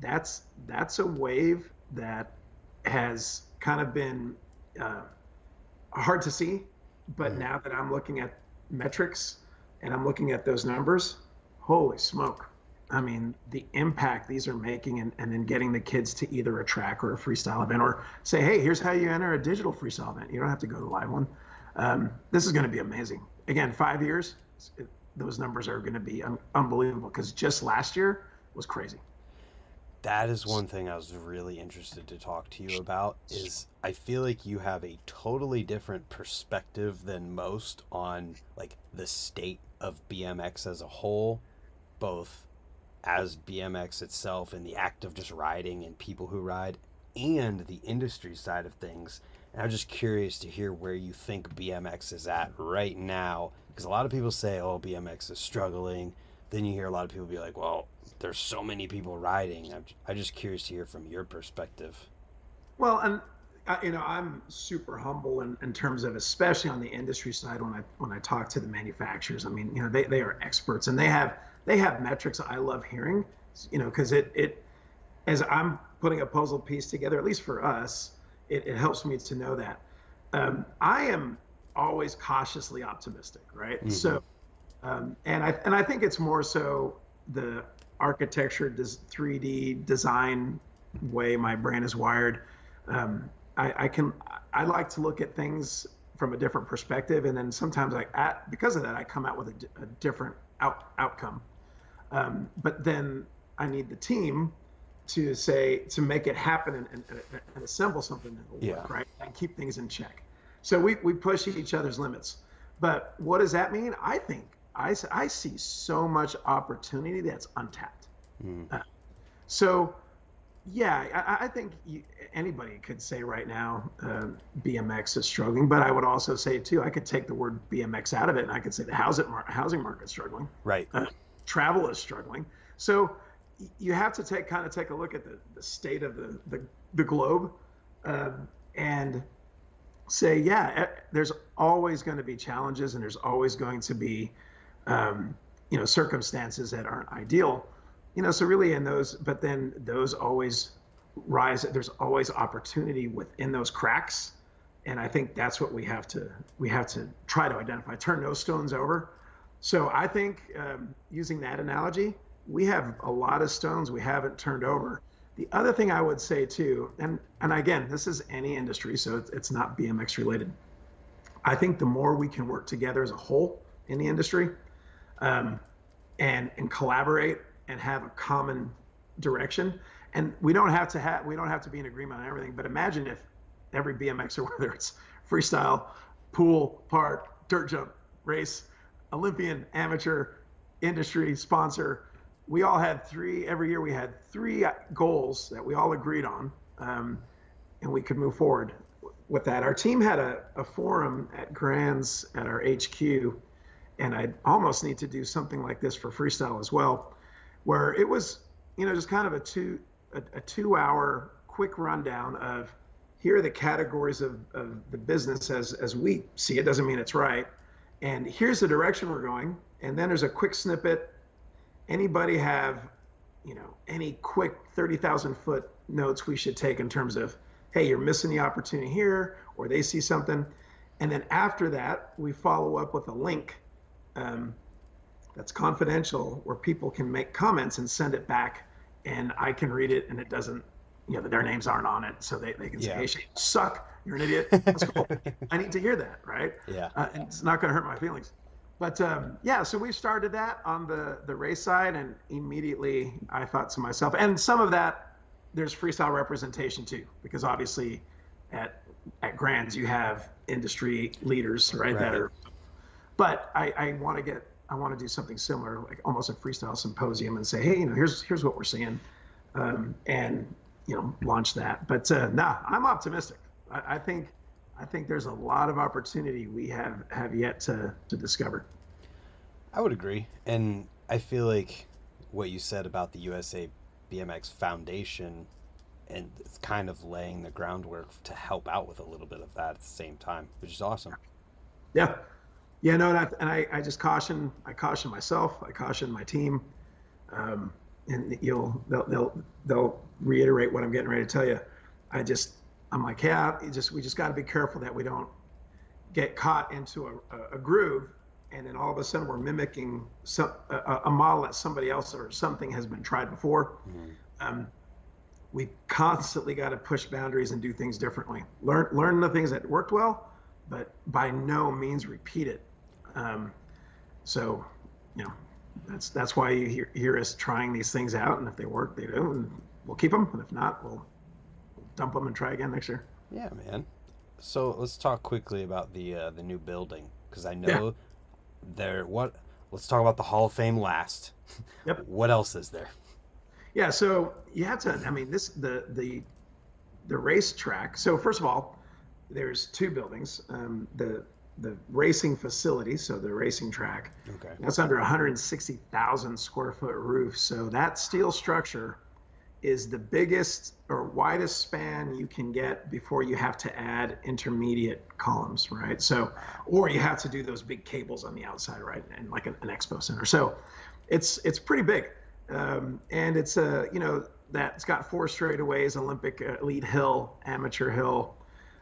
that's that's a wave that has kind of been uh, hard to see. But mm. now that I'm looking at metrics and I'm looking at those numbers, holy smoke! I mean, the impact these are making and, and then getting the kids to either a track or a freestyle event or say, hey, here's how you enter a digital freestyle event. You don't have to go to the live one. Um, this is going to be amazing. Again, five years, it, those numbers are going to be un- unbelievable because just last year was crazy. That is one thing I was really interested to talk to you about is I feel like you have a totally different perspective than most on like the state of BMX as a whole, both as BMX itself and the act of just riding and people who ride and the industry side of things. And I'm just curious to hear where you think BMX is at right now because a lot of people say, "Oh, BMX is struggling." Then you hear a lot of people be like, "Well, there's so many people riding." I'm, I'm just curious to hear from your perspective. Well, and uh, you know, I'm super humble in, in terms of, especially on the industry side, when I when I talk to the manufacturers. I mean, you know, they, they are experts and they have they have metrics I love hearing, you know, because it it as I'm putting a puzzle piece together. At least for us, it, it helps me to know that. Um, I am always cautiously optimistic, right? Mm-hmm. So, um, and I and I think it's more so the architecture, des- 3D design way my brain is wired. Um, I, I, can I like to look at things from a different perspective, and then sometimes I at, because of that I come out with a, a different out, outcome. Um, but then I need the team to say to make it happen and, and, and assemble something that will work, right, and keep things in check. So we we push each other's limits. But what does that mean? I think I, I see so much opportunity that's untapped. Mm. Uh, so, yeah, I, I think you, anybody could say right now uh, BMX is struggling, but I would also say too, I could take the word BMX out of it, and I could say the housing mar- housing market's struggling. Right. Uh, travel is struggling. So you have to take kind of take a look at the, the state of the the, the globe, um, and say, yeah, there's always going to be challenges, and there's always going to be um, you know circumstances that aren't ideal. You know so really in those but then those always rise there's always opportunity within those cracks. And i think that's what we have to we have to try to identify. Turn those stones over so i think um, using that analogy we have a lot of stones we haven't turned over the other thing i would say too and and again this is any industry so it's, it's not bmx related i think the more we can work together as a whole in the industry um, and and collaborate and have a common direction. And we don't have to have we don't have to be in agreement on everything. But imagine if every BMXer, whether it's freestyle, pool, park, dirt jump, race, Olympian, amateur, industry, sponsor, we all had three every year. We had three goals that we all agreed on, um, and we could move forward with that. Our team had a, a forum at Grands at our HQ and I almost need to do something like this for freestyle as well, where it was, you know, just kind of a two a, a two hour quick rundown of here are the categories of, of the business as as we see it. Doesn't mean it's right, and here's the direction we're going. And then there's a quick snippet. Anybody have, you know, any quick thirty thousand foot notes we should take in terms of, hey, you're missing the opportunity here, or they see something. And then after that, we follow up with a link um, that's confidential where people can make comments and send it back and I can read it and it doesn't, you know, their names aren't on it. So they, they can say, hey, Shane, suck. You're an idiot. That's cool. I need to hear that. Right. Yeah. Uh, and it's not going to hurt my feelings. But um, yeah, so we started that on the, the race side and immediately I thought to myself, and some of that there's freestyle representation too, because obviously at, at Grands you have industry leaders, right, right. that are but I, I want to get I want to do something similar, like almost a freestyle symposium, and say, hey, you know, here's here's what we're seeing, um, and you know, launch that. But uh, nah, I'm optimistic. I, I, think I think there's a lot of opportunity we have have yet to to discover. I would agree, and I feel like what you said about the USA BMX Foundation and it's kind of laying the groundwork to help out with a little bit of that at the same time, which is awesome. Yeah, yeah, no, and, and I, I just caution, I caution myself, I caution my team, um, and you'll, they'll, they'll, they'll reiterate what I'm getting ready to tell you. I just, I'm like, yeah, just, we just got to be careful that we don't get caught into a, a, groove, and then all of a sudden we're mimicking some a, a model that somebody else or something has been tried before. Mm-hmm. Um, we constantly got to push boundaries and do things differently. Learn, learn the things that worked well, but by no means repeat it um, so, you know, that's that's why you hear, hear us trying these things out, and if they work, they do, and we'll keep them, and if not, we'll dump them and try again next year. Yeah, man. So let's talk quickly about the uh, the new building because I know yeah. there. What? Let's talk about the Hall of Fame last. Yep. what else is there? Yeah, so you have to. I mean, this the the the racetrack. So first of all, there's two buildings. Um, the the racing facility, so the racing track. Okay. That's under 160,000 square foot roof. So that steel structure is the biggest or widest span you can get before you have to add intermediate columns, right? So, or you have to do those big cables on the outside, right? And like an, an expo center. So, it's it's pretty big, um, and it's a you know that's got four straightaways, Olympic uh, elite hill, amateur hill,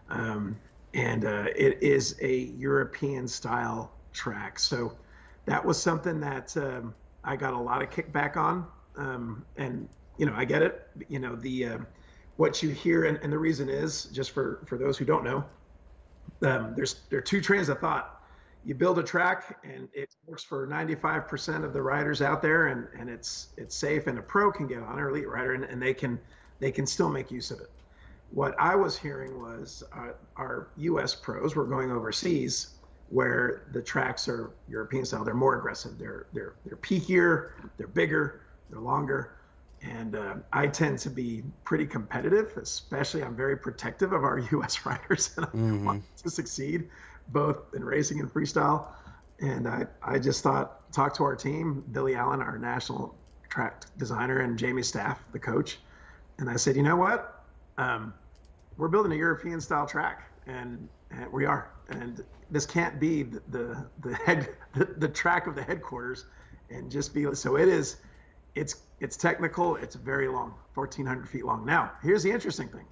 um, and uh, it is a European style track. So that was something that um, I got a lot of kickback on, um, and you know I get it. You know the uh, what you hear, and, and, the reason is just for for those who don't know, um, there's there are two trains of thought. You build a track and it works for 95% of the riders out there, and, and it's it's safe, and a pro can get on, or elite rider, and, and they can they can still make use of it. What I was hearing was uh, our U.S. pros were going overseas where the tracks are European style. They're more aggressive. They're they're they're peakier. They're bigger. They're longer. And uh, I tend to be pretty competitive, especially I'm very protective of our U.S. riders, and I mm-hmm. want to succeed, both in racing and freestyle. And I, I just thought, talk to our team, Billy Allen, our national track designer, and Jamie Staff, the coach. And I said, you know what? Um, we're building a European style track, and, and we are. And this can't be the the, the head the, the track of the headquarters, and just be so it is. It's it's technical. It's very long, 1,400 feet long. Now, here's the interesting thing.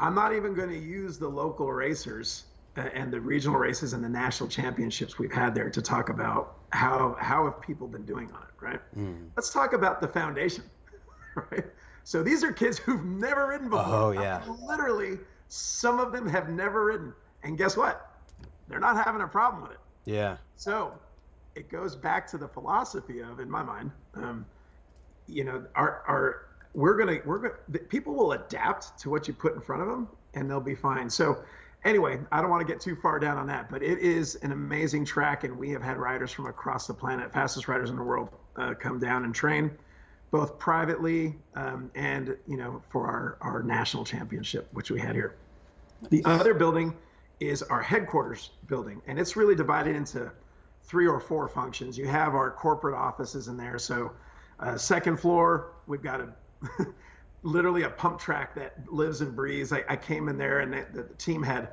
I'm not even going to use the local racers and the regional races and the national championships we've had there to talk about how how have people been doing on it, right? Mm. Let's talk about the foundation, right? So these are kids who've never ridden before. Oh yeah. Literally, some of them have never ridden, and guess what? They're not having a problem with it. Yeah. So it goes back to the philosophy of, in my mind, um, you know, our our we're gonna we're gonna people will adapt to what you put in front of them, and they'll be fine. So anyway, I don't want to get too far down on that, but it is an amazing track, and we have had riders from across the planet, fastest riders in the world, uh, come down and train, both privately um, and you know for our our national championship, which we had here. The other building is our headquarters building, and it's really divided into three or four functions. You have our corporate offices in there, so uh, second floor, we've got a literally a pump track that lives and breathes. I, I came in there and the, the, team had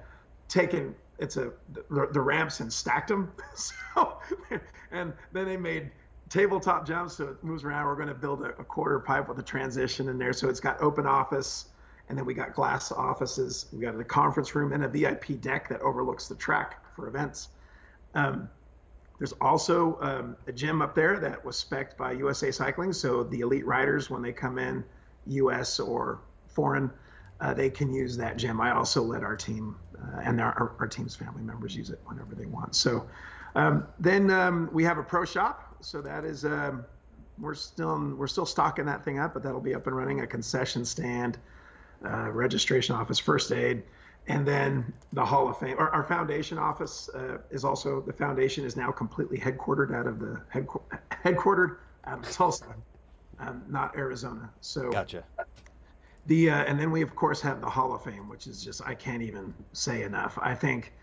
taken it's a the, the ramps and stacked them. so and then they made tabletop jumps so it moves around. We're going to build a, a, quarter pipe with a transition in there. So it's got open office and then we got glass offices. We got a conference room and a VIP deck that overlooks the track for events. Um, there's also um, a gym up there that was spec'd by USA Cycling. So the elite riders, when they come in, US or foreign, uh, they can use that gym. I also let our team uh, and our, our, team's family members use it whenever they want. So um, then um, we have a pro shop. So that is um, we're still we're still stocking that thing up, but that'll be up and running. A concession stand, uh, registration office, first aid and then the Hall of Fame. Our, our foundation office uh, is also the foundation is now completely headquartered out of the headquartered out of Tulsa, um, not Arizona. So gotcha. The uh, and then we of course have the Hall of Fame, which is just I can't even say enough. I think.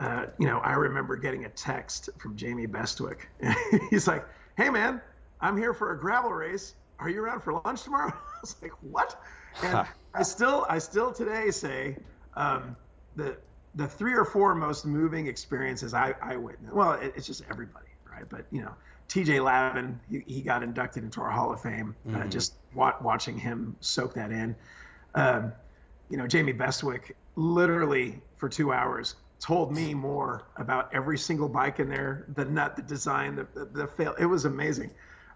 Uh, you know, I remember getting a text from Jamie Bestwick. He's like, "Hey, man, I'm here for a gravel race. Are you around for lunch tomorrow?" I was like, "What?" And I still, I still today say, um, the the three or four most moving experiences I, I witnessed. Well, it, it's just everybody, right? But you know, T.J. Lavin, he, he got inducted into our Hall of Fame. Uh, mm-hmm. Uh, just wa- watching him soak that in. Um, you know, Jamie Bestwick literally for two hours told me more about every single bike in there, the nut, the design, the the, the fail. It was amazing.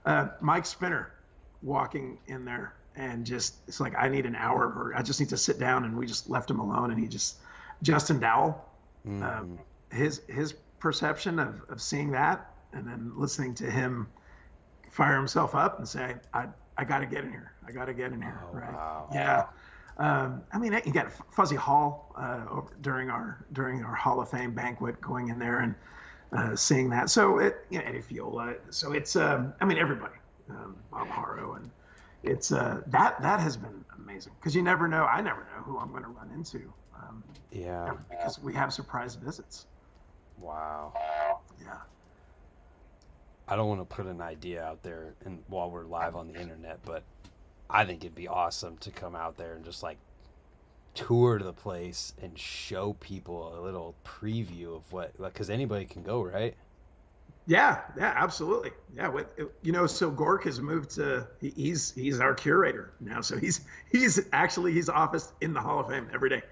Uh, Mike Spinner walking in there and just it's like I need an hour or I just need to sit down and we just left him alone and he just Justin Dowell mm-hmm. um, his his perception of, of seeing that and then listening to him fire himself up and say I I got to get in here I got to get in here oh, right wow. yeah um, I mean you got Fuzzy Hall uh, during our during our Hall of Fame banquet going in there and uh, seeing that so it you know Eddie Fiola so it's um, I mean everybody um, Bob Haro and it's uh, that that has been amazing because you never know. I never know who I'm going to run into. Um, yeah, because we have surprise visits. Wow. Yeah. I don't want to put an idea out there and while we're live on the internet, but I think it'd be awesome to come out there and just like tour the place and show people a little preview of what like because anybody can go right Yeah, yeah, absolutely. Yeah, with you know, so Gork has moved to he's he's our curator now. So he's he's actually he's office in the Hall of Fame every day.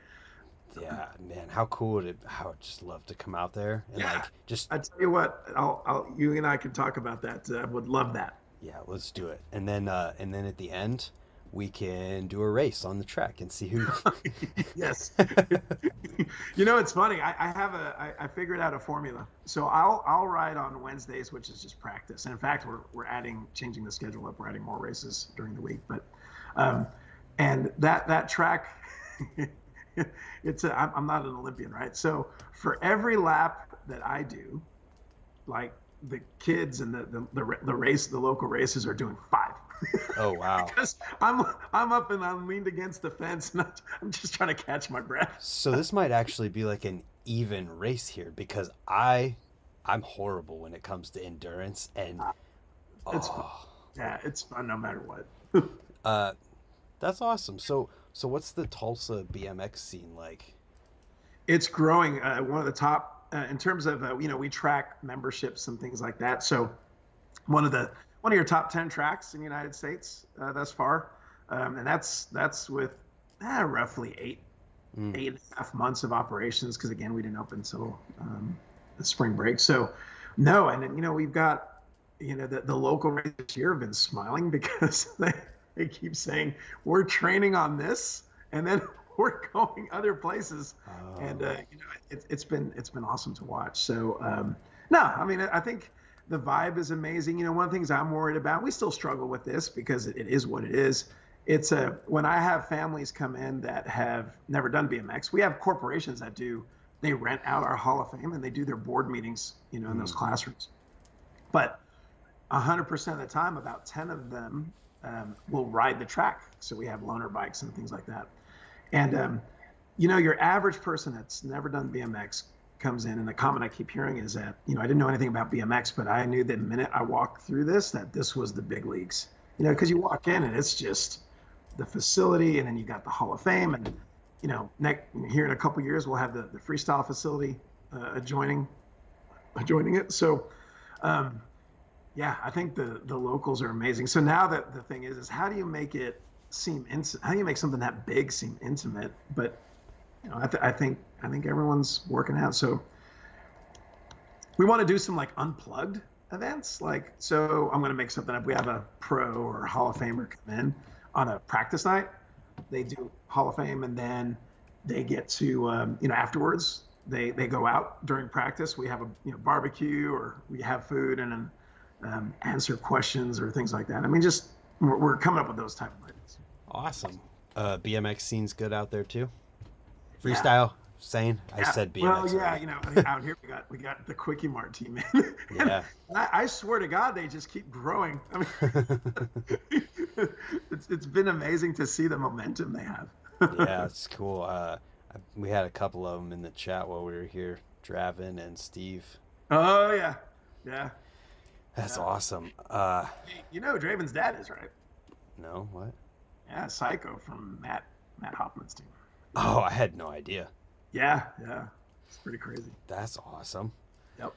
Yeah, man, how cool would it? How I'd just love to come out there and Yeah. like just I tell you what, I'll, I'll you and I can talk about that. I would love that. Yeah, let's do it. And then uh and then at the end, we can do a race on the track and see who. yes. you know, it's funny. I, I have a I, I figured out a formula. So I'll I'll ride on Wednesdays, which is just practice. And in fact, we're we're adding changing the schedule up. We're adding more races during the week. But um, and that that track, it's a, I'm, I'm not an Olympian, right? So for every lap that I do, like the kids and the the the, the race, the local races are doing five. oh wow. because I'm I'm up and I'm leaned against the fence and I'm, just trying to catch my breath. So this might actually be like an even race here because I I'm horrible when it comes to endurance and It's oh, Yeah, it's fun no matter what. uh that's awesome. So so what's the Tulsa BMX scene like? It's growing. Uh, one of the top uh, in terms of uh, you know we track memberships and things like that. So one of the one of your top ten tracks in the United States uh, thus far, um, and that's that's with uh, roughly eight Mm. eight and a half months of operations because again we didn't open until um, the spring break. So no, and then, you know we've got you know the, the local races this year have been smiling because they, they keep saying we're training on this and then we're going other places and Oh. uh, you know it, it's been it's been awesome to watch. So um, no, I mean I think the vibe is amazing. You know, one of the things I'm worried about, we still struggle with this because it, it is what it is. It's a when I have families come in that have never done BMX, we have corporations that do. They rent out our Hall of Fame and they do their board meetings, you know, in those classrooms. But 100% of the time, about 10 of them um, will ride the track. So we have loaner bikes and things like that. And um, you know, your average person that's never done BMX comes in, and the comment I keep hearing is that, you know, I didn't know anything about BMX, but I knew the minute I walked through this that this was the big leagues. You know, because you walk in and it's just the facility, and then you got the Hall of Fame, and you know, next here in a couple years we'll have the, the freestyle facility uh, adjoining adjoining it. So, um, yeah, I think the the locals are amazing. So now that the thing is, is how do you make it seem ins- how do you make something that big seem intimate, but you know, I, th- I think I think everyone's working out. So we want to do some like unplugged events. Like, so I'm going to make something up. We have a pro or Hall of Famer come in on a practice night. They do Hall of Fame, and then they get to um, you know afterwards. They they go out during practice. We have a you know barbecue or we have food and um, answer questions or things like that. I mean, just we're, we're coming up with those type of. Awesome. Uh BMX scene's good out there too. Freestyle, sane. I said BMX. Well, yeah, you know, out here we got we got the Quickie Mart team in. Yeah. I, I swear to God, they just keep growing. I mean, it's it's been amazing to see the momentum they have. yeah, it's cool. Uh, we had a couple of them in the chat while we were here, Dravin and Steve. Oh yeah, yeah. That's Yeah. awesome. Uh, You know, Draven's dad is right. no, what? Yeah, Psycho from Mat Mat Hoffman's team. Oh, I had no idea. Yeah, yeah. It's pretty crazy. That's awesome. Yep.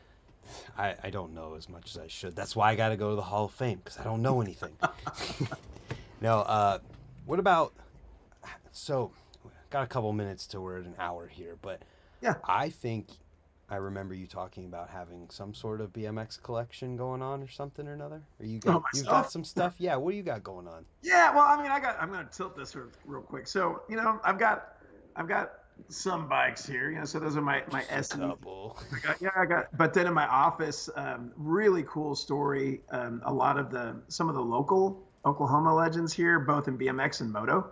I, I don't know as much as I should. That's why I got to go to the Hall of Fame because I don't know anything. no, uh, what about? So, got a couple minutes to we're at an hour here, but Yeah. I think I remember you talking about having some sort of BMX collection going on or something or another. Or you got Oh, you've got some stuff? Yeah. What do you got going on? Yeah, well, I mean, I got. I'm gonna tilt this real, real quick. So, you know, I've got, I've got some bikes here. You know, so those are my my Just SE couple. I got, yeah, I got. But then in my office, um, really cool story. Um, a lot of the some of the local Oklahoma legends here, both in BMX and moto,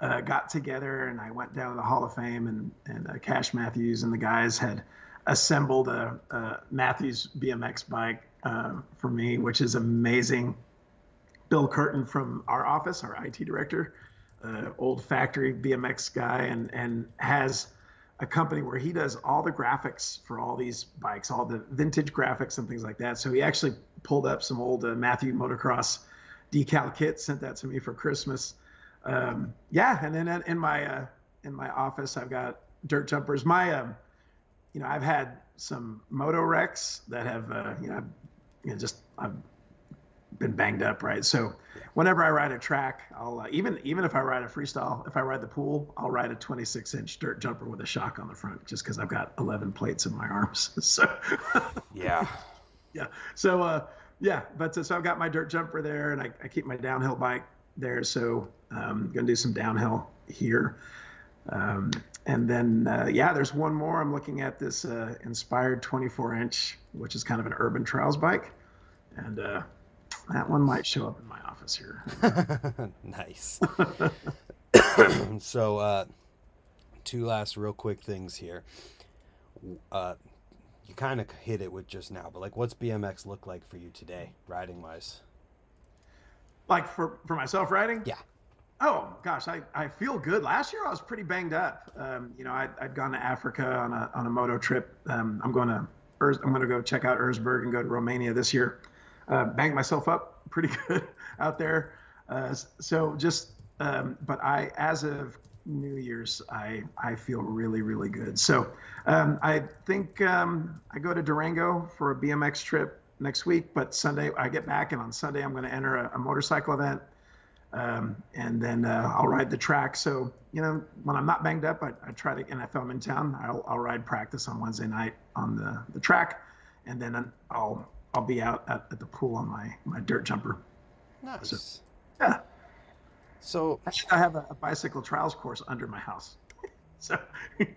uh, got together, and I went down to the Hall of Fame, and and uh, Cash Matthews and the guys had assembled a, a Matthews BMX bike uh, for me, which is amazing. Bill Curtin from our office, our IT director, uh, old factory BMX guy, and and has a company where he does all the graphics for all these bikes, all the vintage graphics and things like that. So he actually pulled up some old uh, Matthew motocross decal kit, sent that to me for Christmas. Um, yeah, and then in my uh, in my office, I've got dirt jumpers. My um, you know, I've had some moto wrecks that have uh, you know, you know just I've been banged up, right? So whenever I ride a track, I'll uh, even even if I ride a freestyle, if I ride the pool, I'll ride a 26 inch dirt jumper with a shock on the front, just because I've got 11 plates in my arms. so Yeah. yeah, so uh, yeah, but uh, so I've got my dirt jumper there, and I, I keep my downhill bike there. So um, gonna do some downhill here. Um, and then, uh, yeah, there's one more. I'm looking at this uh, inspired 24 inch, which is kind of an urban trails bike. And uh, that one might show up in my office here. nice. so, uh, two last real quick things here. Uh, you kind of hit it with just now, but like, what's BMX look like for you today, riding wise? Like for, for myself riding? Yeah. Oh gosh, I, I feel good. Last year I was pretty banged up. Um, you know, I, I'd gone to Africa on a, on a moto trip. Um, I'm going to I'm going to go check out Erzberg and go to Romania this year. Uh, banged myself up pretty good out there. Uh, so just, um, but I, as of New Year's, I, I feel really, really good. So um, I think um, I go to Durango for a BMX trip next week, but Sunday I get back and on Sunday I'm going to enter a, a motorcycle event. Um, and then uh, I'll ride the track. So, you know, when I'm not banged up, I, I try to, and if I'm in town, I'll, I'll ride practice on Wednesday night on the, the track. And then I'll, I'll be out at, at the pool on my, my dirt jumper. Nice. Yeah. So, Actually, I have a, a bicycle trials course under my house. so, well,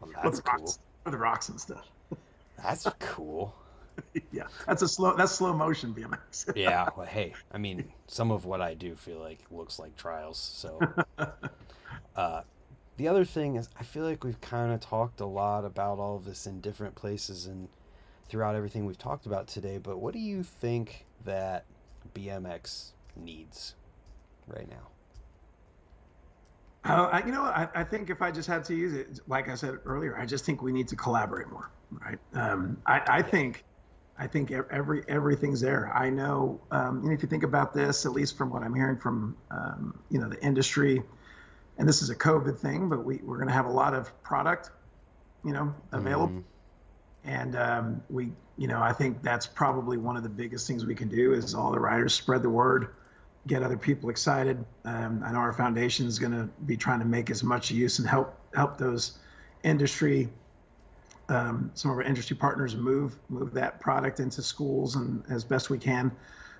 with that's the rocks, cool. with the rocks and stuff. That's cool. yeah. That's a slow, that's slow motion BMX. Yeah. Well, hey, I mean, some of what I do feel like looks like trials. So, uh, the other thing is, I feel like we've kind of talked a lot about all of this in different places and throughout everything we've talked about today. But what do you think that BMX needs right now? Uh, I, you know, I, I think if I just had to use it, like I said earlier, I just think we need to collaborate more, right? Um, I, I think, I think every everything's there. I know, um, and if you think about this, at least from what I'm hearing from, um, you know, the industry, and this is a COVID thing, but we we're going to have a lot of product, you know, available, Mhm. and um, we, you know, I think that's probably one of the biggest things we can do is all the riders spread the word get other people excited. Um, I know our foundation is going to be trying to make as much use and help help those industry, um, some of our industry partners move move that product into schools and as best we can.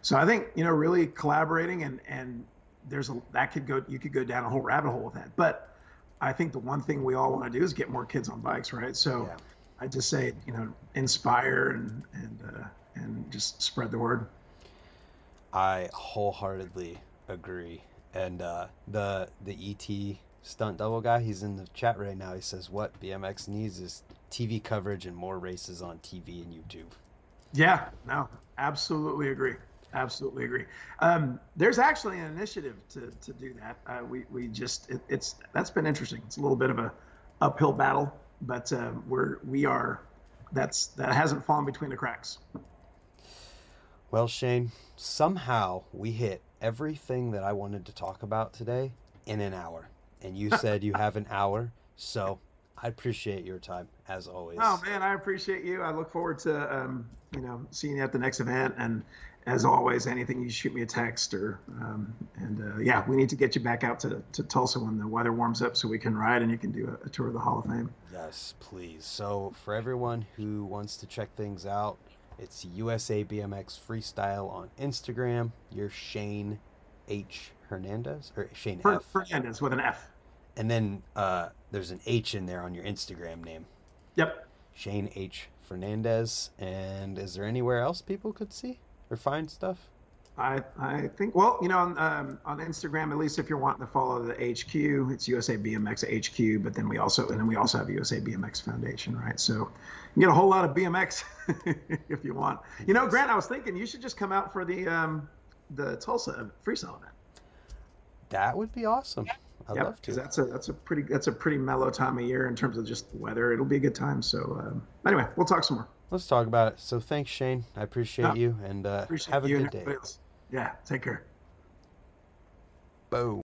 So I think you know really collaborating and and there's a that could go you could go down a whole rabbit hole with that. But I think the one thing we all want to do is get more kids on bikes, right? So Yeah. I just say you know inspire and and uh, and just spread the word. I wholeheartedly agree. And uh, the the ET stunt double guy, he's in the chat right now. He says what BMX needs is TV coverage and more races on TV and YouTube. Yeah, no, absolutely agree. Absolutely agree. Um, there's actually an initiative to, to do that. Uh, we, we just it, it's that's been interesting. It's a little bit of a uphill battle, but uh, we're we are that's that hasn't fallen between the cracks. Well, Shane, somehow we hit everything that I wanted to talk about today in an hour. And you said you have an hour, so I appreciate your time as always. Oh man, I appreciate you. I look forward to um, you know seeing you at the next event. And as always, anything you shoot me a text or um, and uh, yeah, we need to get you back out to, to Tulsa when the weather warms up so we can ride and you can do a, a tour of the Hall of Fame. Yes, please. So, for everyone who wants to check things out, it's USA BMX Freestyle on Instagram. You're Shane H. Hernandez or Shane F. Fernandez with an F. And then uh, there's an H in there on your Instagram name, Yep. Shane H. Fernandez. And is there anywhere else people could see or find stuff? I, I think well you know on, um, on Instagram at least if you're wanting to follow the HQ it's USA BMX HQ but then we also and then we also have USA BMX Foundation right so you can get a whole lot of BMX if you want you know Brant I was thinking you should just come out for the um, the Tulsa freestyle event That would be awesome. I'd Yep, love to. that's a that's a pretty that's a pretty mellow time of year in terms of just the weather it'll be a good time so um, anyway we'll talk some more Let's talk about it. So, thanks, Shane. I appreciate you and uh, appreciate have a good day. else. yeah take care Boom.